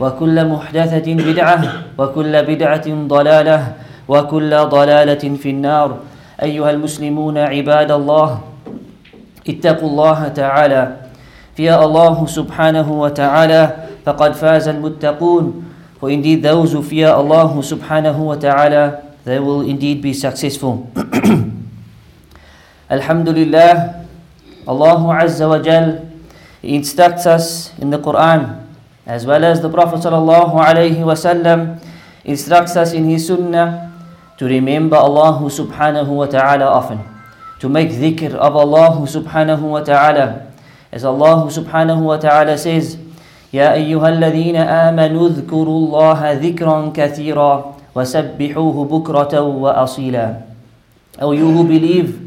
وكل محدثة بدعة وكل بدعة ضلالة وكل ضلالة في النار أيها المسلمون عباد الله اتقوا الله تعالى في الله سبحانه وتعالى فقد فاز المتقون For indeed those who fear Allah subhanahu wa ta'ala they will indeed be successful. Alhamdulillah, Allah Azza wa Jal instructs us in the Quran as well as the Prophet sallallahu alayhi wasallam instructs us in his sunnah to remember Allah subhanahu wa ta'ala often, to make dhikr of Allah subhanahu wa ta'ala. As Allah subhanahu wa ta'ala says, يا أيها الذين آمنوا اذكروا الله ذكرا كثيرا وَسَبِّحُوهُ بُكْرَةً وَأَصِيلًا O you who believe,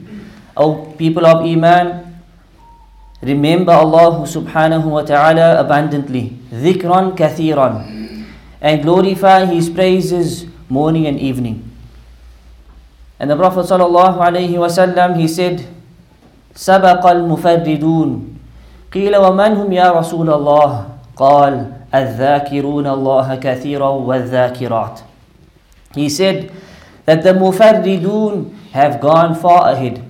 O people of Iman, remember Allah subhanahu wa ta'ala abundantly, ذِكْرًا كَثِيرًا and glorify His praises morning and evening. And the Prophet sallallahu alayhi wa sallam, he said, سبق المفردون قيل ومن هم يا رسول الله قال الذاكرون الله كثيرا والذاكرات He said that the mufarridun have gone far ahead.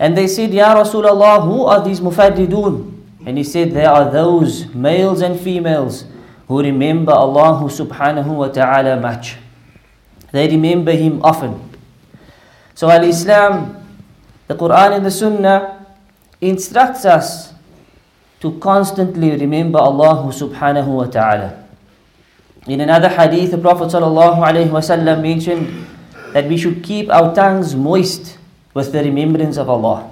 And they said, Ya Rasulullah, who are these mufarridun? And he said, they are those males and females who remember Allah subhanahu wa ta'ala much. They remember Him often. So Al-Islam, the Quran and the Sunnah instructs us to constantly remember Allah subhanahu wa ta'ala. In another hadith, the Prophet ﷺ mentioned that we should keep our tongues moist with the remembrance of Allah.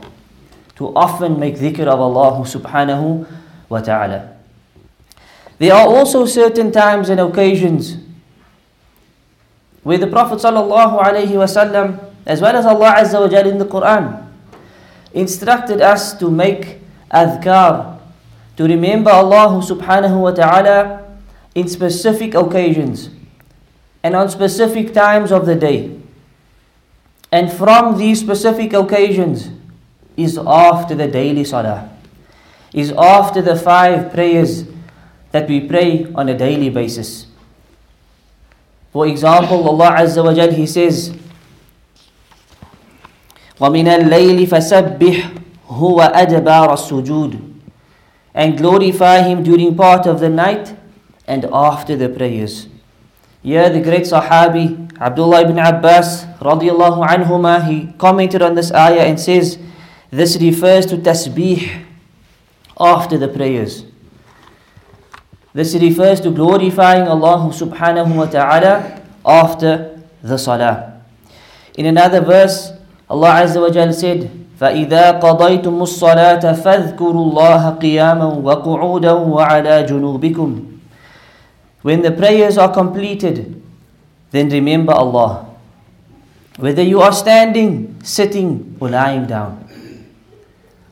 To often make dhikr of Allah subhanahu wa ta'ala. There are also certain times and occasions where the Prophet ﷺ, as well as Allah Azza wa Jal in the Quran, instructed us to make adhkar, to remember Allah subhanahu wa ta'ala in specific occasions and on specific times of the day. And from these specific occasions is after the daily salah, is after the five prayers that we pray on a daily basis. For example, Allah Azza wa Jal, He says, وَمِنَ اللَّيْلِ فَسَبِّحْ هُوَ أَدْبَارَ السُّجُودِ And glorify Him during part of the night and after the prayers. Here the great Sahabi Abdullah ibn Abbas radiallahu anhuma he commented on this ayah and says this refers to tasbih after the prayers. This refers to glorifying Allah subhanahu wa ta'ala after the salah. In another verse Allah Azza wa Jal said فإذا قضيتم الصلاة فاذكروا الله قياما وقعودا وعلى جنوبكم when the prayers are completed, then remember Allah. Whether you are standing, sitting, or lying down.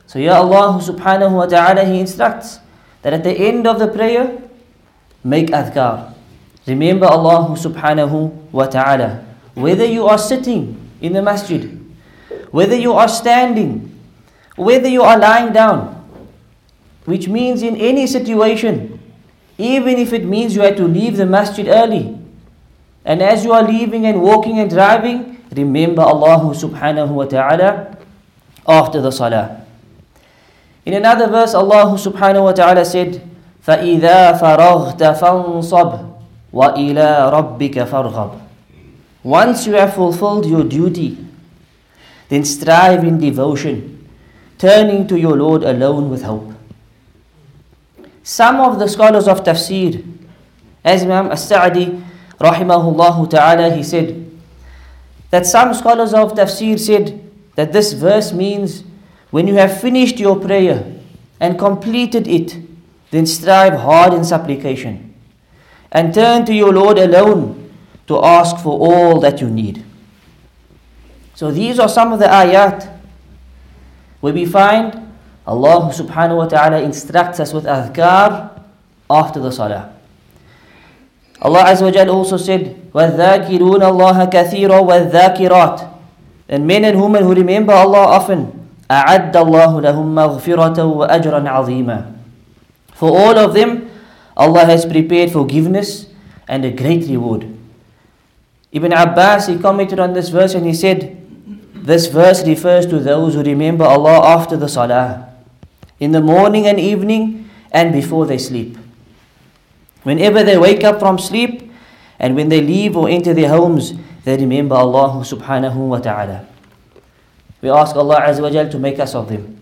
So, Ya Allah subhanahu wa ta'ala, He instructs that at the end of the prayer, make adhkar. Remember Allah subhanahu wa ta'ala. Whether you are sitting in the masjid, whether you are standing, whether you are lying down, which means in any situation, even if it means you had to leave the masjid early, and as you are leaving and walking and driving, remember Allah subhanahu wa ta'ala after the salah. In another verse, Allah subhanahu wa ta'ala said, فَإِذَا فَرَغْتَ فَانصَبْ وَإِلَىٰ رَبِّكَ فَارْغَبْ Once you have fulfilled your duty, then strive in devotion, turning to your Lord alone with hope. Some of the scholars of tafsir, as Imam As-Sa'di, rahimahullah ta'ala, he said, that some scholars of tafsir said that this verse means when you have finished your prayer and completed it, then strive hard in supplication and turn to your Lord alone to ask for all that you need. So these are some of the ayat where we find Allah subhanahu wa ta'ala instructs us with adhkar after the salah. Allah Azza wa Jal also said, وَالذَّاكِرُونَ اللَّهَ كَثِيرًا وَالذَّاكِرَاتِ And men and women who remember Allah often, أَعَدَّ اللَّهُ لَهُمْ مَغْفِرَةً وَأَجْرًا عَظِيمًا For all of them, Allah has prepared forgiveness and a great reward. Ibn Abbas, he commented on this verse and he said, this verse refers to those who remember Allah after the salah, in the morning and evening, and before they sleep. Whenever they wake up from sleep, and when they leave or enter their homes, they remember Allah subhanahu wa ta'ala. We ask Allah Azza wa Jal to make us of them.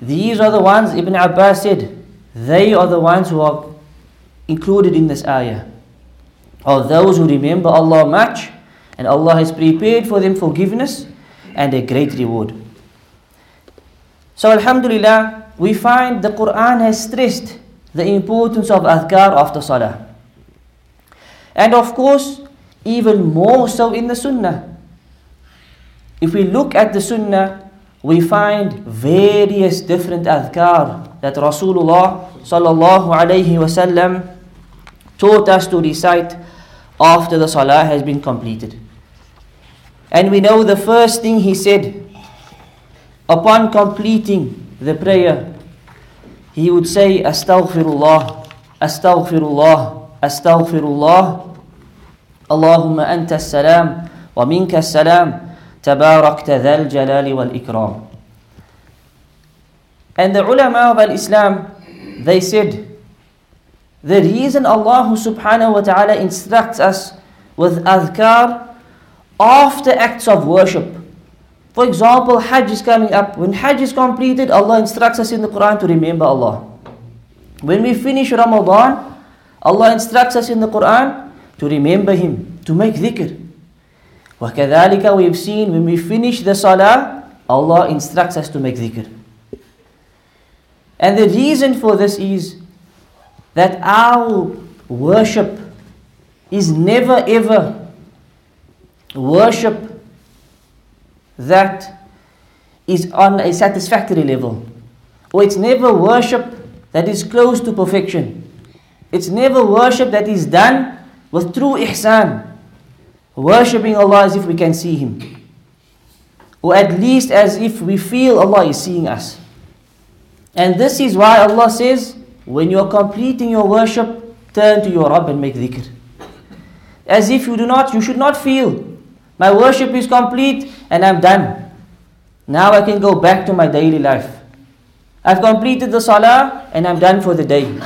These are the ones, Ibn Abbas said, they are the ones who are included in this ayah. Are those who remember Allah much, and Allah has prepared for them forgiveness and a great reward. So, Alhamdulillah, we find the Quran has stressed the importance of adhkar after salah. And of course, even more so in the sunnah. If we look at the sunnah, we find various different adhkar that Rasulullah sallallahu alayhi wasallam taught us to recite after the salah has been completed. And we know the first thing he said upon completing the prayer, he would say, Astaghfirullah, Astaghfirullah, Astaghfirullah. Allahumma anta salam wa minka salam, tabarakta dhal jalali wal ikram. And the ulama of al-Islam, they said, the reason Allah subhanahu wa ta'ala instructs us with adhkar after acts of worship. For example, Hajj is coming up. When Hajj is completed, Allah instructs us in the Quran to remember Allah. When we finish Ramadan, Allah instructs us in the Quran to remember Him, to make dhikr. وكذلك we've seen when we finish the salah, Allah instructs us to make dhikr. And the reason for this is that our worship is never ever worship that is on a satisfactory level. Or it's never worship that is close to perfection. It's never worship that is done with true ihsan. Worshipping Allah as if we can see Him. Or at least as if we feel Allah is seeing us. And this is why Allah says, when you are completing your worship, turn to your Rabb and make dhikr. As if you do not, you should not feel my worship is complete and I'm done. Now I can go back to my daily life. I've completed the salah and I'm done for the day.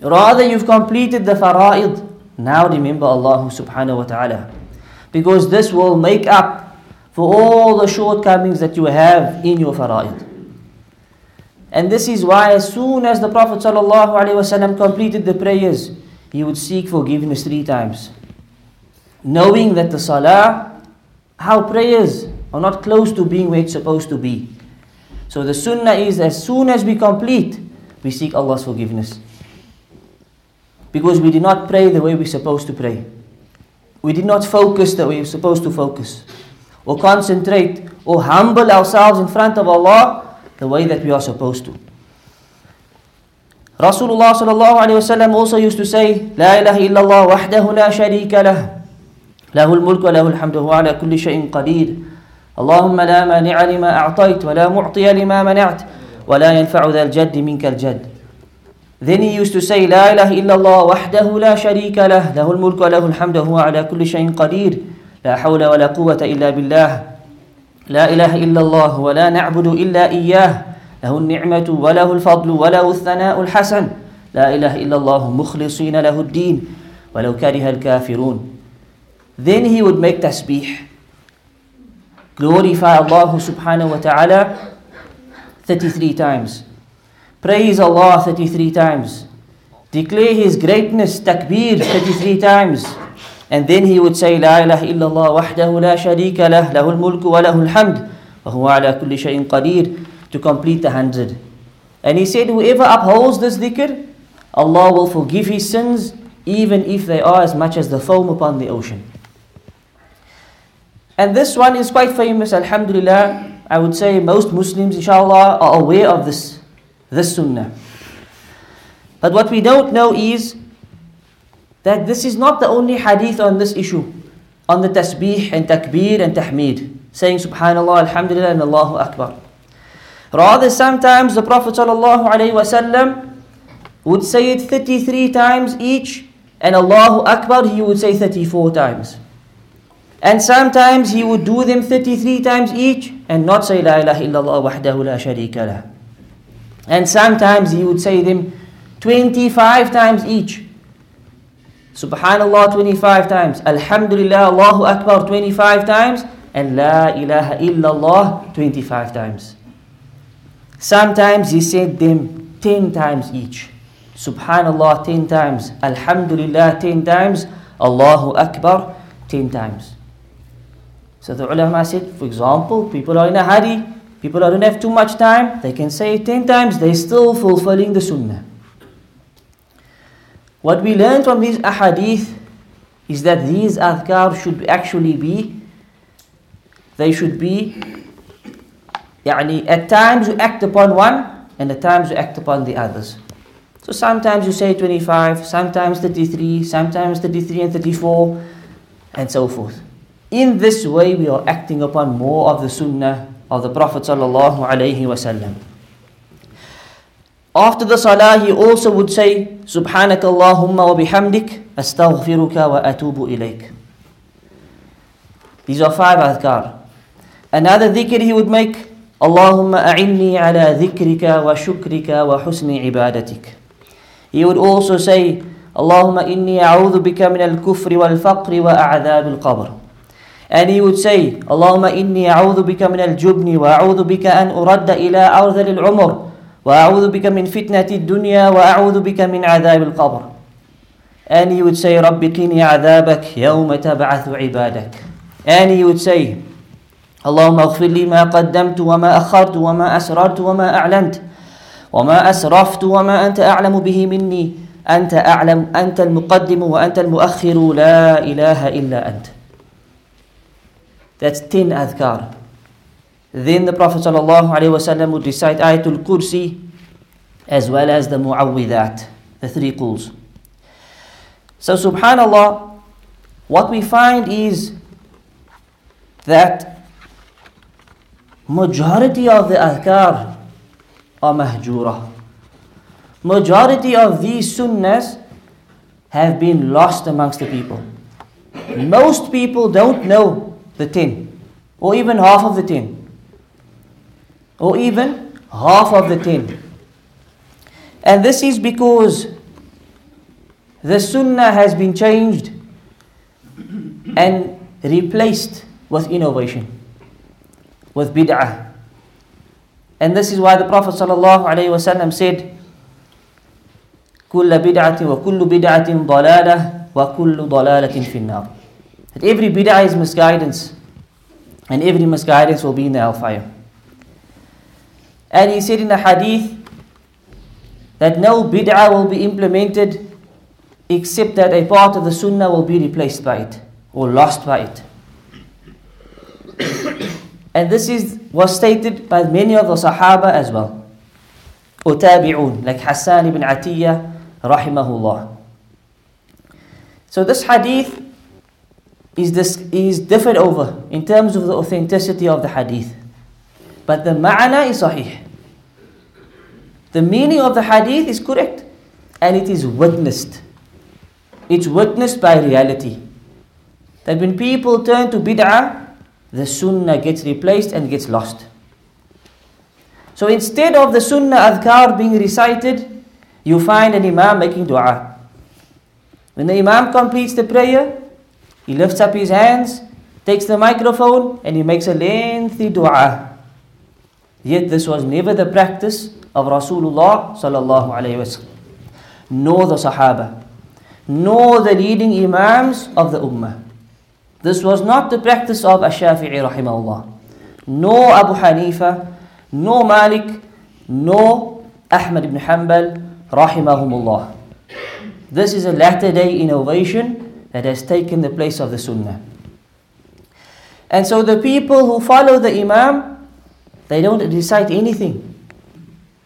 Rather, you've completed the fara'id. Now remember Allah subhanahu wa ta'ala. Because this will make up for all the shortcomings that you have in your fara'id. And this is why as soon as the Prophet completed the prayers, he would seek forgiveness three times knowing that the salah, how prayers are not close to being where it's supposed to be. So the sunnah is as soon as we complete, we seek Allah's forgiveness. Because we did not pray the way we're supposed to pray. We did not focus the way we're supposed to focus. Or concentrate or humble ourselves in front of Allah the way that we are supposed to. Rasulullah sallallahu alayhi wa also used to say, لا إله إلا الله وحده لا شريك له له الملك وله الحمد وهو على كل شيء قدير. اللهم لا مانع لما أعطيت ولا معطي لما منعت ولا ينفع ذا الجد منك الجد. Then he used to say لا إله إلا الله وحده لا شريك له له الملك وله الحمد وهو على كل شيء قدير. لا حول ولا قوة إلا بالله. لا إله إلا الله ولا نعبد إلا إياه. له النعمة وله الفضل وله الثناء الحسن. لا إله إلا الله مخلصين له الدين. ولو كره الكافرون. Then he would make tasbih. Glorify Allah subhanahu wa ta'ala 33 times. Praise Allah 33 times. Declare His greatness, takbir 33 times. And then he would say, لا إله إلا الله وحده لا شريك له له al-hamd wa وهو ala kulli شيء قدير to complete the hundred. And he said, whoever upholds this dhikr, Allah will forgive his sins even if they are as much as the foam upon the ocean. And this one is quite famous, Alhamdulillah. I would say most Muslims, inshallah, are aware of this, this sunnah. But what we don't know is that this is not the only hadith on this issue, on the tasbih and takbir and tahmid, saying subhanallah, alhamdulillah, and Allahu Akbar. Rather, sometimes the Prophet ﷺ would say it 33 times each, and Allahu Akbar he would say 34 times. And sometimes he would do them 33 times each and not say La ilaha illallah wahdahu la sharika lah. And sometimes he would say them 25 times each. Subhanallah 25 times. Alhamdulillah Allahu Akbar 25 times. And La ilaha illallah 25 times. Sometimes he said them 10 times each. Subhanallah 10 times. Alhamdulillah 10 times. Allahu Akbar 10 times. So the ulama said, for example, people are in a hurry, people don't have too much time, they can say it 10 times, they're still fulfilling the sunnah. What we learn from these ahadith is that these adhkar should actually be, they should be, يعني, at times you act upon one, and at times you act upon the others. So sometimes you say 25, sometimes 33, sometimes 33 and 34, and so forth. In this way, we are acting upon more of the sunnah of the Prophet sallallahu alaihi wasallam. After the salah, he also would say, Subhanaka Allahumma wa bihamdik, astaghfiruka wa atubu ilayk. These are five adhkar. Another dhikr he would make, Allahumma a'inni ala dhikrika wa shukrika wa husni ibadatik. He would also say, Allahumma inni a'udhu bika min al-kufri wal-faqri wa a'adhab al-qabr. And he would say, Allahumma inni a'udhu bika min al-jubni wa a'udhu bika an uradda ila awdhal al-umr wa a'udhu bika min fitnati dunya wa a'udhu bika min adhab al-qabr. And he would say, Rabbi qini adhabak yawma tab'athu ibadak. And he would say, اللهم اغفر لي ما قدمت وما أخرت وما أسررت وما أعلنت وما أسرفت وما أنت أعلم به مني أنت أعلم أنت المقدم وأنت المؤخر لا إله إلا أنت That's 10 adhkar. Then the Prophet ﷺ would recite Ayatul Kursi as well as the Mu'awwidat, the three quls. So subhanallah, what we find is that majority of the adhkar are mahjura. Majority of these sunnahs have been lost amongst the people. Most people don't know the 10, or even half of the 10, or even half of the 10. And this is because the sunnah has been changed and replaced with innovation, with bid'ah. And this is why the Prophet ﷺ said, كل بدعة وكل بدعة ضلالة وكل ضلالة في النار. that every bid'ah is misguidance, and every misguidance will be in the hellfire. And he said in the hadith that no bid'ah will be implemented except that a part of the sunnah will be replaced by it or lost by it. and this is was stated by many of the Sahaba as well. Utabi'un, like Hassan ibn Atiyah, rahimahullah. So this hadith is, this, is differed over in terms of the authenticity of the hadith. But the ma'na is sahih. The meaning of the hadith is correct and it is witnessed. It's witnessed by reality. That when people turn to bid'ah, the sunnah gets replaced and gets lost. So instead of the sunnah adhkar being recited, you find an imam making dua. When the imam completes the prayer, he lifts up his hands, takes the microphone, and he makes a lengthy dua. Yet this was never the practice of Rasulullah sallallahu nor the Sahaba, nor the leading imams of the Ummah. This was not the practice of Ash-Shafi'i rahimahullah, nor Abu Hanifa, nor Malik, nor Ahmad ibn Hanbal rahimahumullah. This is a latter day innovation that has taken the place of the Sunnah. And so the people who follow the Imam, they don't recite anything.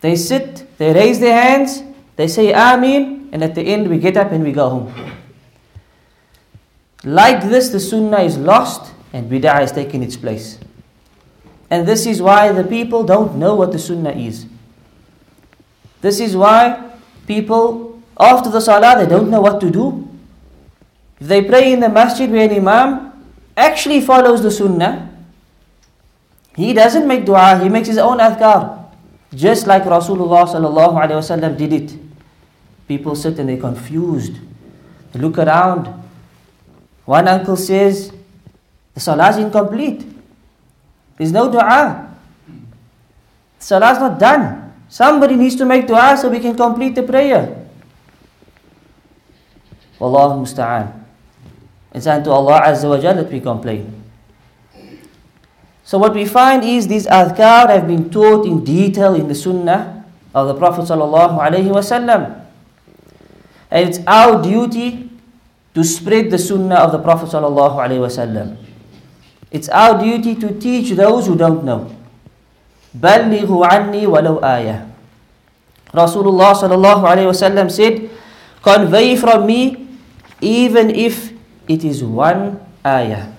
They sit, they raise their hands, they say Ameen, and at the end we get up and we go home. Like this, the Sunnah is lost and Bid'ah has taken its place. And this is why the people don't know what the Sunnah is. This is why people, after the Salah, they don't know what to do. If they pray in the masjid where an Imam actually follows the Sunnah, he doesn't make dua, he makes his own adhkar. Just like Rasulullah sallallahu wasallam did it. People sit and they're confused. They look around. One uncle says, the salah is incomplete. There's no dua. The salah is not done. Somebody needs to make dua so we can complete the prayer. Wallahu musta'an. It's unto Allah Azza wa Jalla that we complain. So what we find is these adhkar have been taught in detail in the sunnah of the Prophet sallallahu alaihi wasallam. And it's our duty to spread the sunnah of the Prophet sallallahu alaihi wasallam. It's our duty to teach those who don't know. بلغوا عني ولو آية. Rasulullah sallallahu alaihi wasallam said, convey from me even if it is one ayah.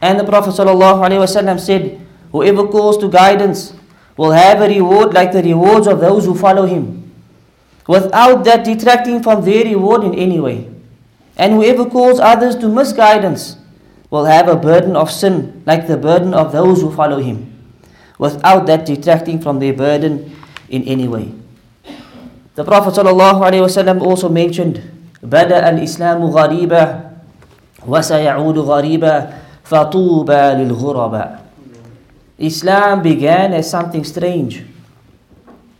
And the Prophet ﷺ said, Whoever calls to guidance will have a reward like the rewards of those who follow him, without that detracting from their reward in any way. And whoever calls others to misguidance will have a burden of sin like the burden of those who follow him, without that detracting from their burden in any way. The Prophet ﷺ also mentioned, بدأ الإسلام غريبا وسيعود غريبا فَطُوبَى لِلْغُرَبَى Islam began as something strange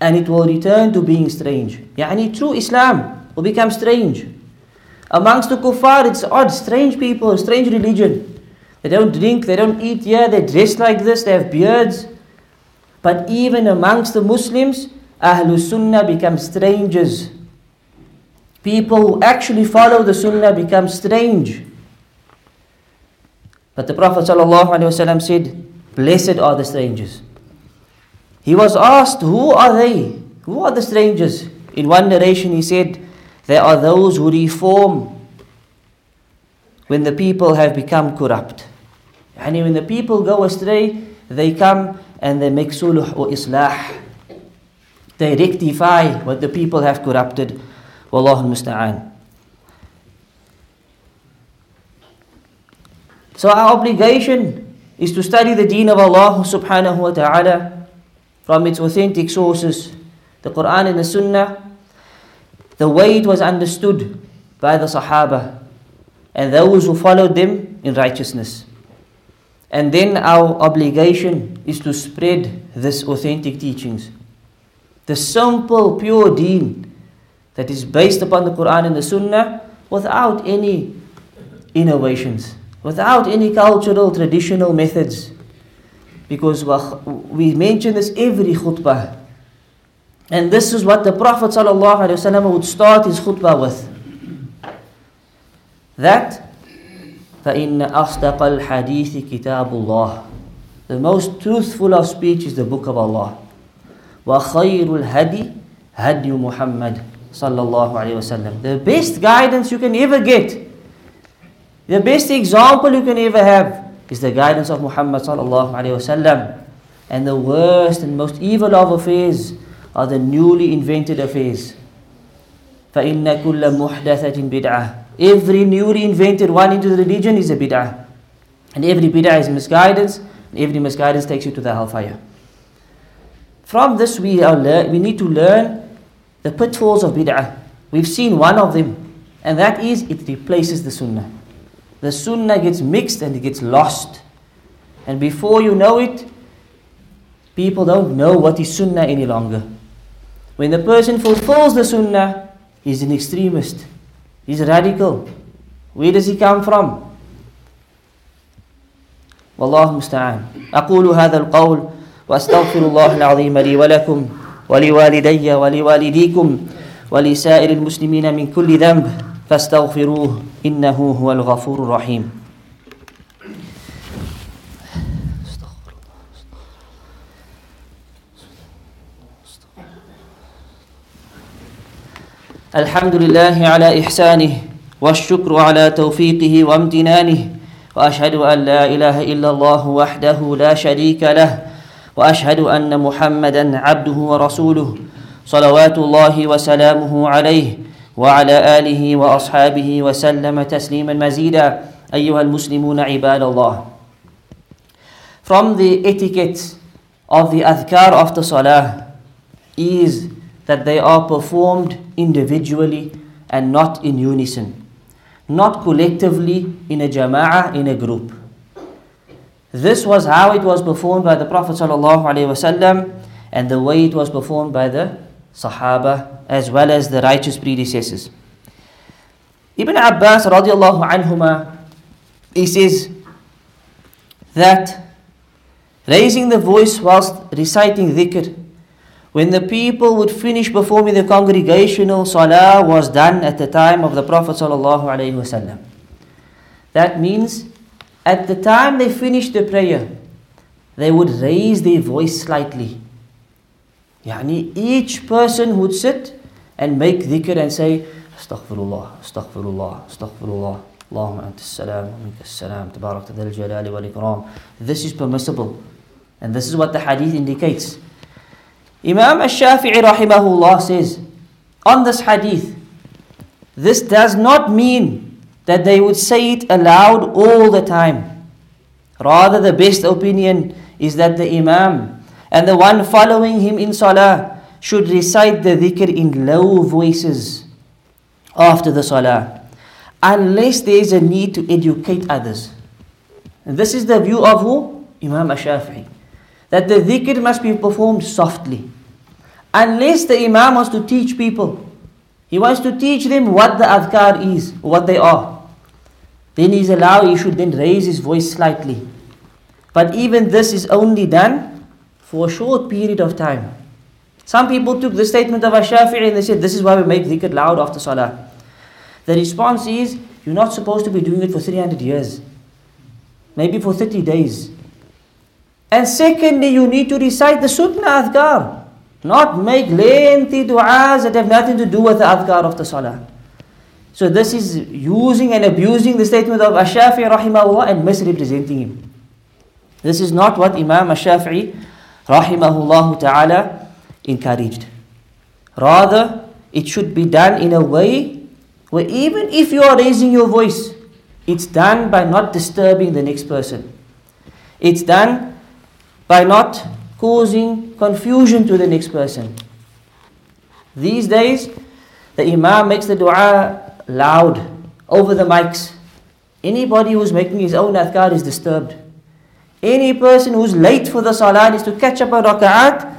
and it will return to being strange. Yani true Islam will become strange. Amongst the kuffar, it's odd, strange people, strange religion. They don't drink, they don't eat here, they dress like this, they have beards. But even amongst the Muslims, Ahlul Sunnah become strangers. People who actually follow the Sunnah become strange. But the Prophet ﷺ said, Blessed are the strangers. He was asked, Who are they? Who are the strangers? In one narration, he said, They are those who reform when the people have become corrupt. And when the people go astray, they come and they make suluh or islah. They rectify what the people have corrupted. Wallahu musta'an. So our obligation is to study the deen of Allah subhanahu wa ta'ala from its authentic sources, the Quran and the Sunnah, the way it was understood by the Sahaba and those who followed them in righteousness. And then our obligation is to spread this authentic teachings. The simple, pure deen that is based upon the Quran and the Sunnah without any innovations without any cultural traditional methods. Because we mention this every khutbah. And this is what the Prophet ﷺ would start his khutbah with. That فَإِنَّ أَصْدَقَ الْحَدِيثِ كِتَابُ اللَّهِ The most truthful of speech is the book of Allah. وَخَيْرُ الْهَدِي هَدِي مُحَمَّدٍ صلى الله عليه وسلم. The best guidance you can ever get The best example you can ever have is the guidance of Muhammad sallallahu alayhi wasallam. And the worst and most evil of affairs are the newly invented affairs. فَإِنَّ كُلَّ مُحْدَثَةٍ بِدْعَةٍ Every newly invented one into the religion is a bid'ah. And every bid'ah is misguidance, and every misguidance takes you to the hellfire. From this we, are lear- we need to learn the pitfalls of bid'ah. We've seen one of them, and that is it replaces the sunnah. The sunnah gets mixed and it gets lost. And before you know it, people don't know what is sunnah any longer. When the person fulfills the sunnah, he's an extremist. He's radical. Where does he come from? والله المستعان أقول هذا القول وأستغفر الله العظيم لي ولكم ولوالدي ولوالديكم ولسائر المسلمين من كل ذنب فاستغفروه إنه هو الغفور الرحيم. الحمد لله على إحسانه والشكر على توفيقه وامتنانه وأشهد أن لا إله إلا الله وحده لا شريك له وأشهد أن محمدا عبده ورسوله صلوات الله وسلامه عليه وعلى آله وأصحابه وسلم تسليما مزيدا أيها المسلمون عباد الله From the etiquette of the adhkar of the salah is that they are performed individually and not in unison, not collectively in a jama'ah, in a group. This was how it was performed by the Prophet ﷺ and the way it was performed by the Sahaba as well as the righteous predecessors. Ibn Abbas radiallahu anhuma, he says that raising the voice whilst reciting dhikr when the people would finish performing the congregational salah was done at the time of the Prophet ﷺ. That means at the time they finished the prayer, they would raise their voice slightly. Yani each person would sit and make dhikr and say, Astaghfirullah, Astaghfirullah, Astaghfirullah. Allahumma anta salam wa minka salam, tabarak dal jalali wal ikram. This is permissible. And this is what the hadith indicates. Imam al-Shafi'i rahimahullah says, on this hadith, this does not mean that they would say it aloud all the time. Rather, the best opinion is that the Imam and the one following him in Salah should recite the dhikr in low voices after the Salah, unless there is a need to educate others. And this is the view of who? Imam Ash-Shafi'i. That the dhikr must be performed softly. Unless the Imam wants to teach people. He wants to teach them what the adhkar is, what they are. Then he's allowed, he should then raise his voice slightly. But even this is only done for a short period of time. Some people took the statement of Ash-Shafi'i and they said, this is why we make dhikr loud after salah. The response is, you're not supposed to be doing it for 300 years. Maybe for 30 days. And secondly, you need to recite the sunnah adhkar. Not make lengthy du'as that have nothing to do with the adhkar of the salah. So this is using and abusing the statement of Ash-Shafi'i rahimahullah and misrepresenting him. This is not what Imam Ash-Shafi'i rahimahullah ta'ala encouraged. Rather, it should be done in a way where even if you are raising your voice, it's done by not disturbing the next person. It's done by not causing confusion to the next person. These days, the Imam makes the dua loud over the mics. Anybody who's making his own adhkar is disturbed. Any person who's late for the salah is to catch up a raka'at,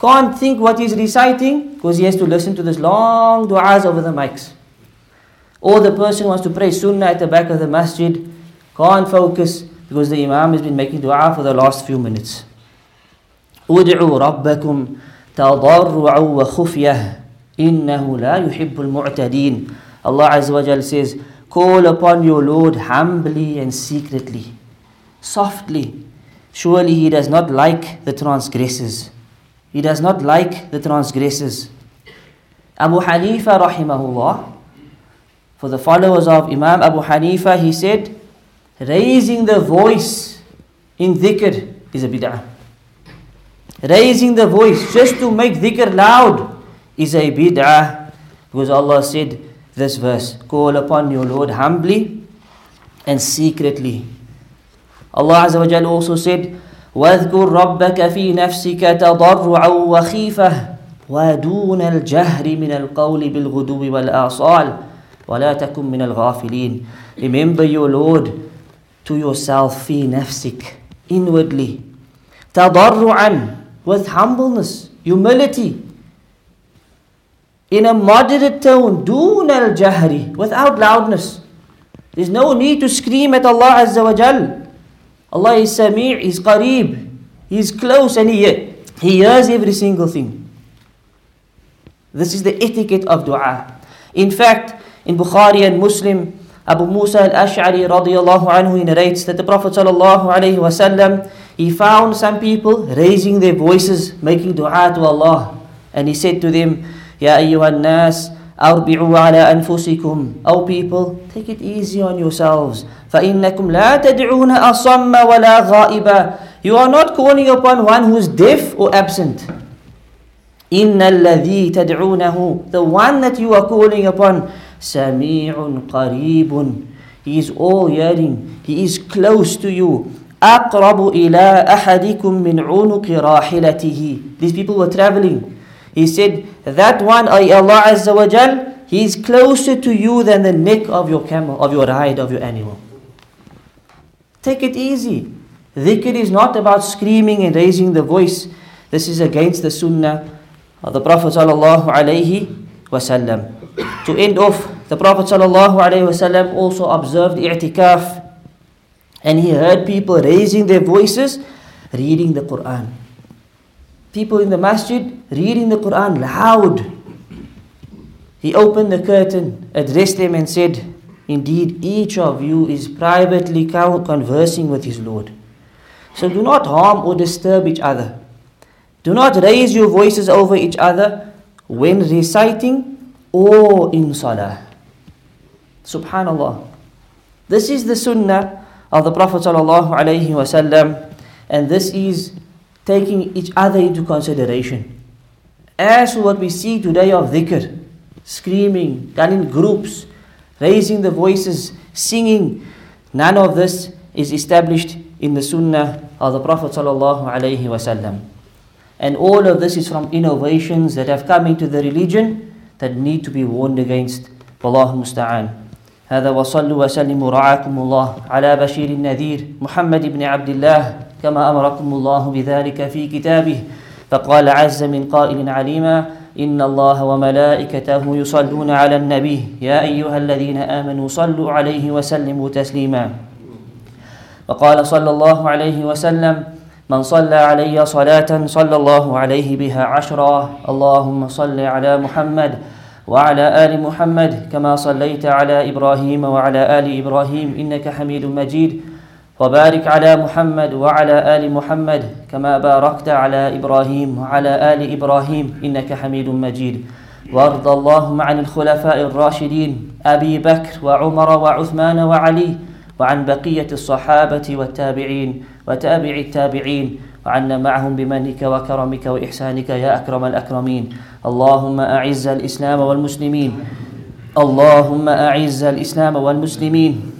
can't think what he's reciting because he has to listen to this long du'as over the mics. Or the person wants to pray sunnah at the back of the masjid, can't focus because the Imam has been making dua for the last few minutes. ادعوا ربكم تضرعا وخفية إنه لا يحب المعتدين Allah Azza wa Jal says call upon your Lord humbly and secretly softly surely he does not like the transgressors he does not like the transgressors Abu Hanifa rahimahullah for the followers of Imam Abu Hanifa, he said, raising the voice in dhikr is a bid'ah. Raising the voice just to make dhikr loud is a bid'ah. Because Allah said this verse, call upon your Lord humbly and secretly. Azza wa Jalla also said, واذكر ربك في نفسك تضرعا وخيفة ودون الجهر من القول بالغدو والآصال ولا تكن من الغافلين Remember your Lord to yourself في نفسك inwardly تضرعا with humbleness humility in a moderate tone دون الجهر without loudness There's no need to scream at Allah Azza wa Jal. Allah is Sami', is Qareeb, He's close and he, he hears every single thing. This is the etiquette of dua. In fact, in Bukhari and Muslim, Abu Musa al-Ash'ari radiyallahu anhu he narrates that the Prophet sallallahu alayhi wasallam he found some people raising their voices, making dua to Allah. And he said to them, Ya ayyuhan nas, أربعوا على أنفسكم أو people take it easy on yourselves فإنكم لا تدعون أصم ولا غائبا you are not calling upon one who is deaf or absent إن الذي تدعونه the one that you are calling upon سميع قريب he is all hearing he is close to you أقرب إلى أحدكم من عنق راحلته these people were traveling he said, that one, Allah Azza wa Jal, He is closer to you than the neck of your camel, of your ride, of your animal. Take it easy. Dhikr is not about screaming and raising the voice. This is against the sunnah of the Prophet sallallahu alaihi wasallam. To end off, the Prophet sallallahu alaihi wasallam also observed i'tikaf and he heard people raising their voices, reading the Quran people in the masjid reading the Quran loud. He opened the curtain, addressed them, and said, Indeed, each of you is privately conversing with his Lord. So do not harm or disturb each other. Do not raise your voices over each other when reciting or in salah. Subhanallah. This is the sunnah of the Prophet ﷺ, and this is taking each other into consideration. As what we see today of dhikr, screaming, done in groups, raising the voices, singing, none of this is established in the sunnah of the Prophet ﷺ. And all of this is from innovations that have come into the religion that need to be warned against. Wallahu musta'an. هذا وصلوا وسلموا رعاكم الله على بشير النذير محمد بن عبد الله كما أمركم الله بذلك في كتابه. فقال عز من قائل عليما إن الله وملائكته يصلون على النبي. يا أيها الذين آمنوا صلوا عليه وسلموا تسليما. وقال صلى الله عليه وسلم من صلى علي صلاة صلى الله عليه بها عشرا. اللهم صل على محمد وعلى آل محمد كما صليت على إبراهيم وعلى آل إبراهيم إنك حميد مجيد. وبارك على محمد وعلى آل محمد كما باركت على إبراهيم وعلى آل إبراهيم إنك حميد مجيد. وارض اللهم عن الخلفاء الراشدين أبي بكر وعمر وعثمان وعلي وعن بقية الصحابة والتابعين وتابع التابعين وعنا معهم بمنك وكرمك وإحسانك يا أكرم الأكرمين. اللهم أعز الإسلام والمسلمين. اللهم أعز الإسلام والمسلمين.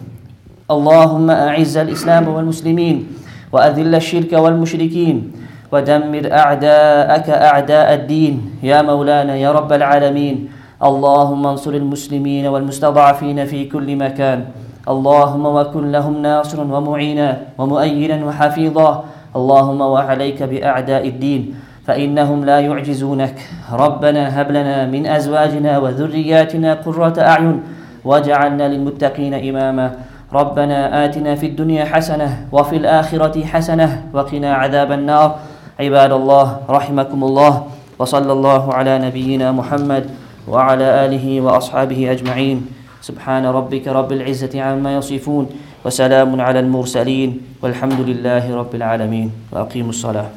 اللهم أعز الإسلام والمسلمين وأذل الشرك والمشركين ودمر أعداءك أعداء الدين. يا مولانا يا رب العالمين اللهم انصر المسلمين والمستضعفين في كل مكان. اللهم وكن لهم ناصرا ومعينا ومؤينا وحفيظا. اللهم وعليك بأعداء الدين فإنهم لا يعجزونك. ربنا هب لنا من أزواجنا وذرياتنا قرة أعين واجعلنا للمتقين إماما. ربنا آتنا في الدنيا حسنة وفي الآخرة حسنة وقنا عذاب النار. عباد الله رحمكم الله وصلى الله على نبينا محمد وعلى آله وأصحابه أجمعين. سبحان ربك رب العزة عما يصفون وسلام على المرسلين والحمد لله رب العالمين. وأقيموا الصلاة.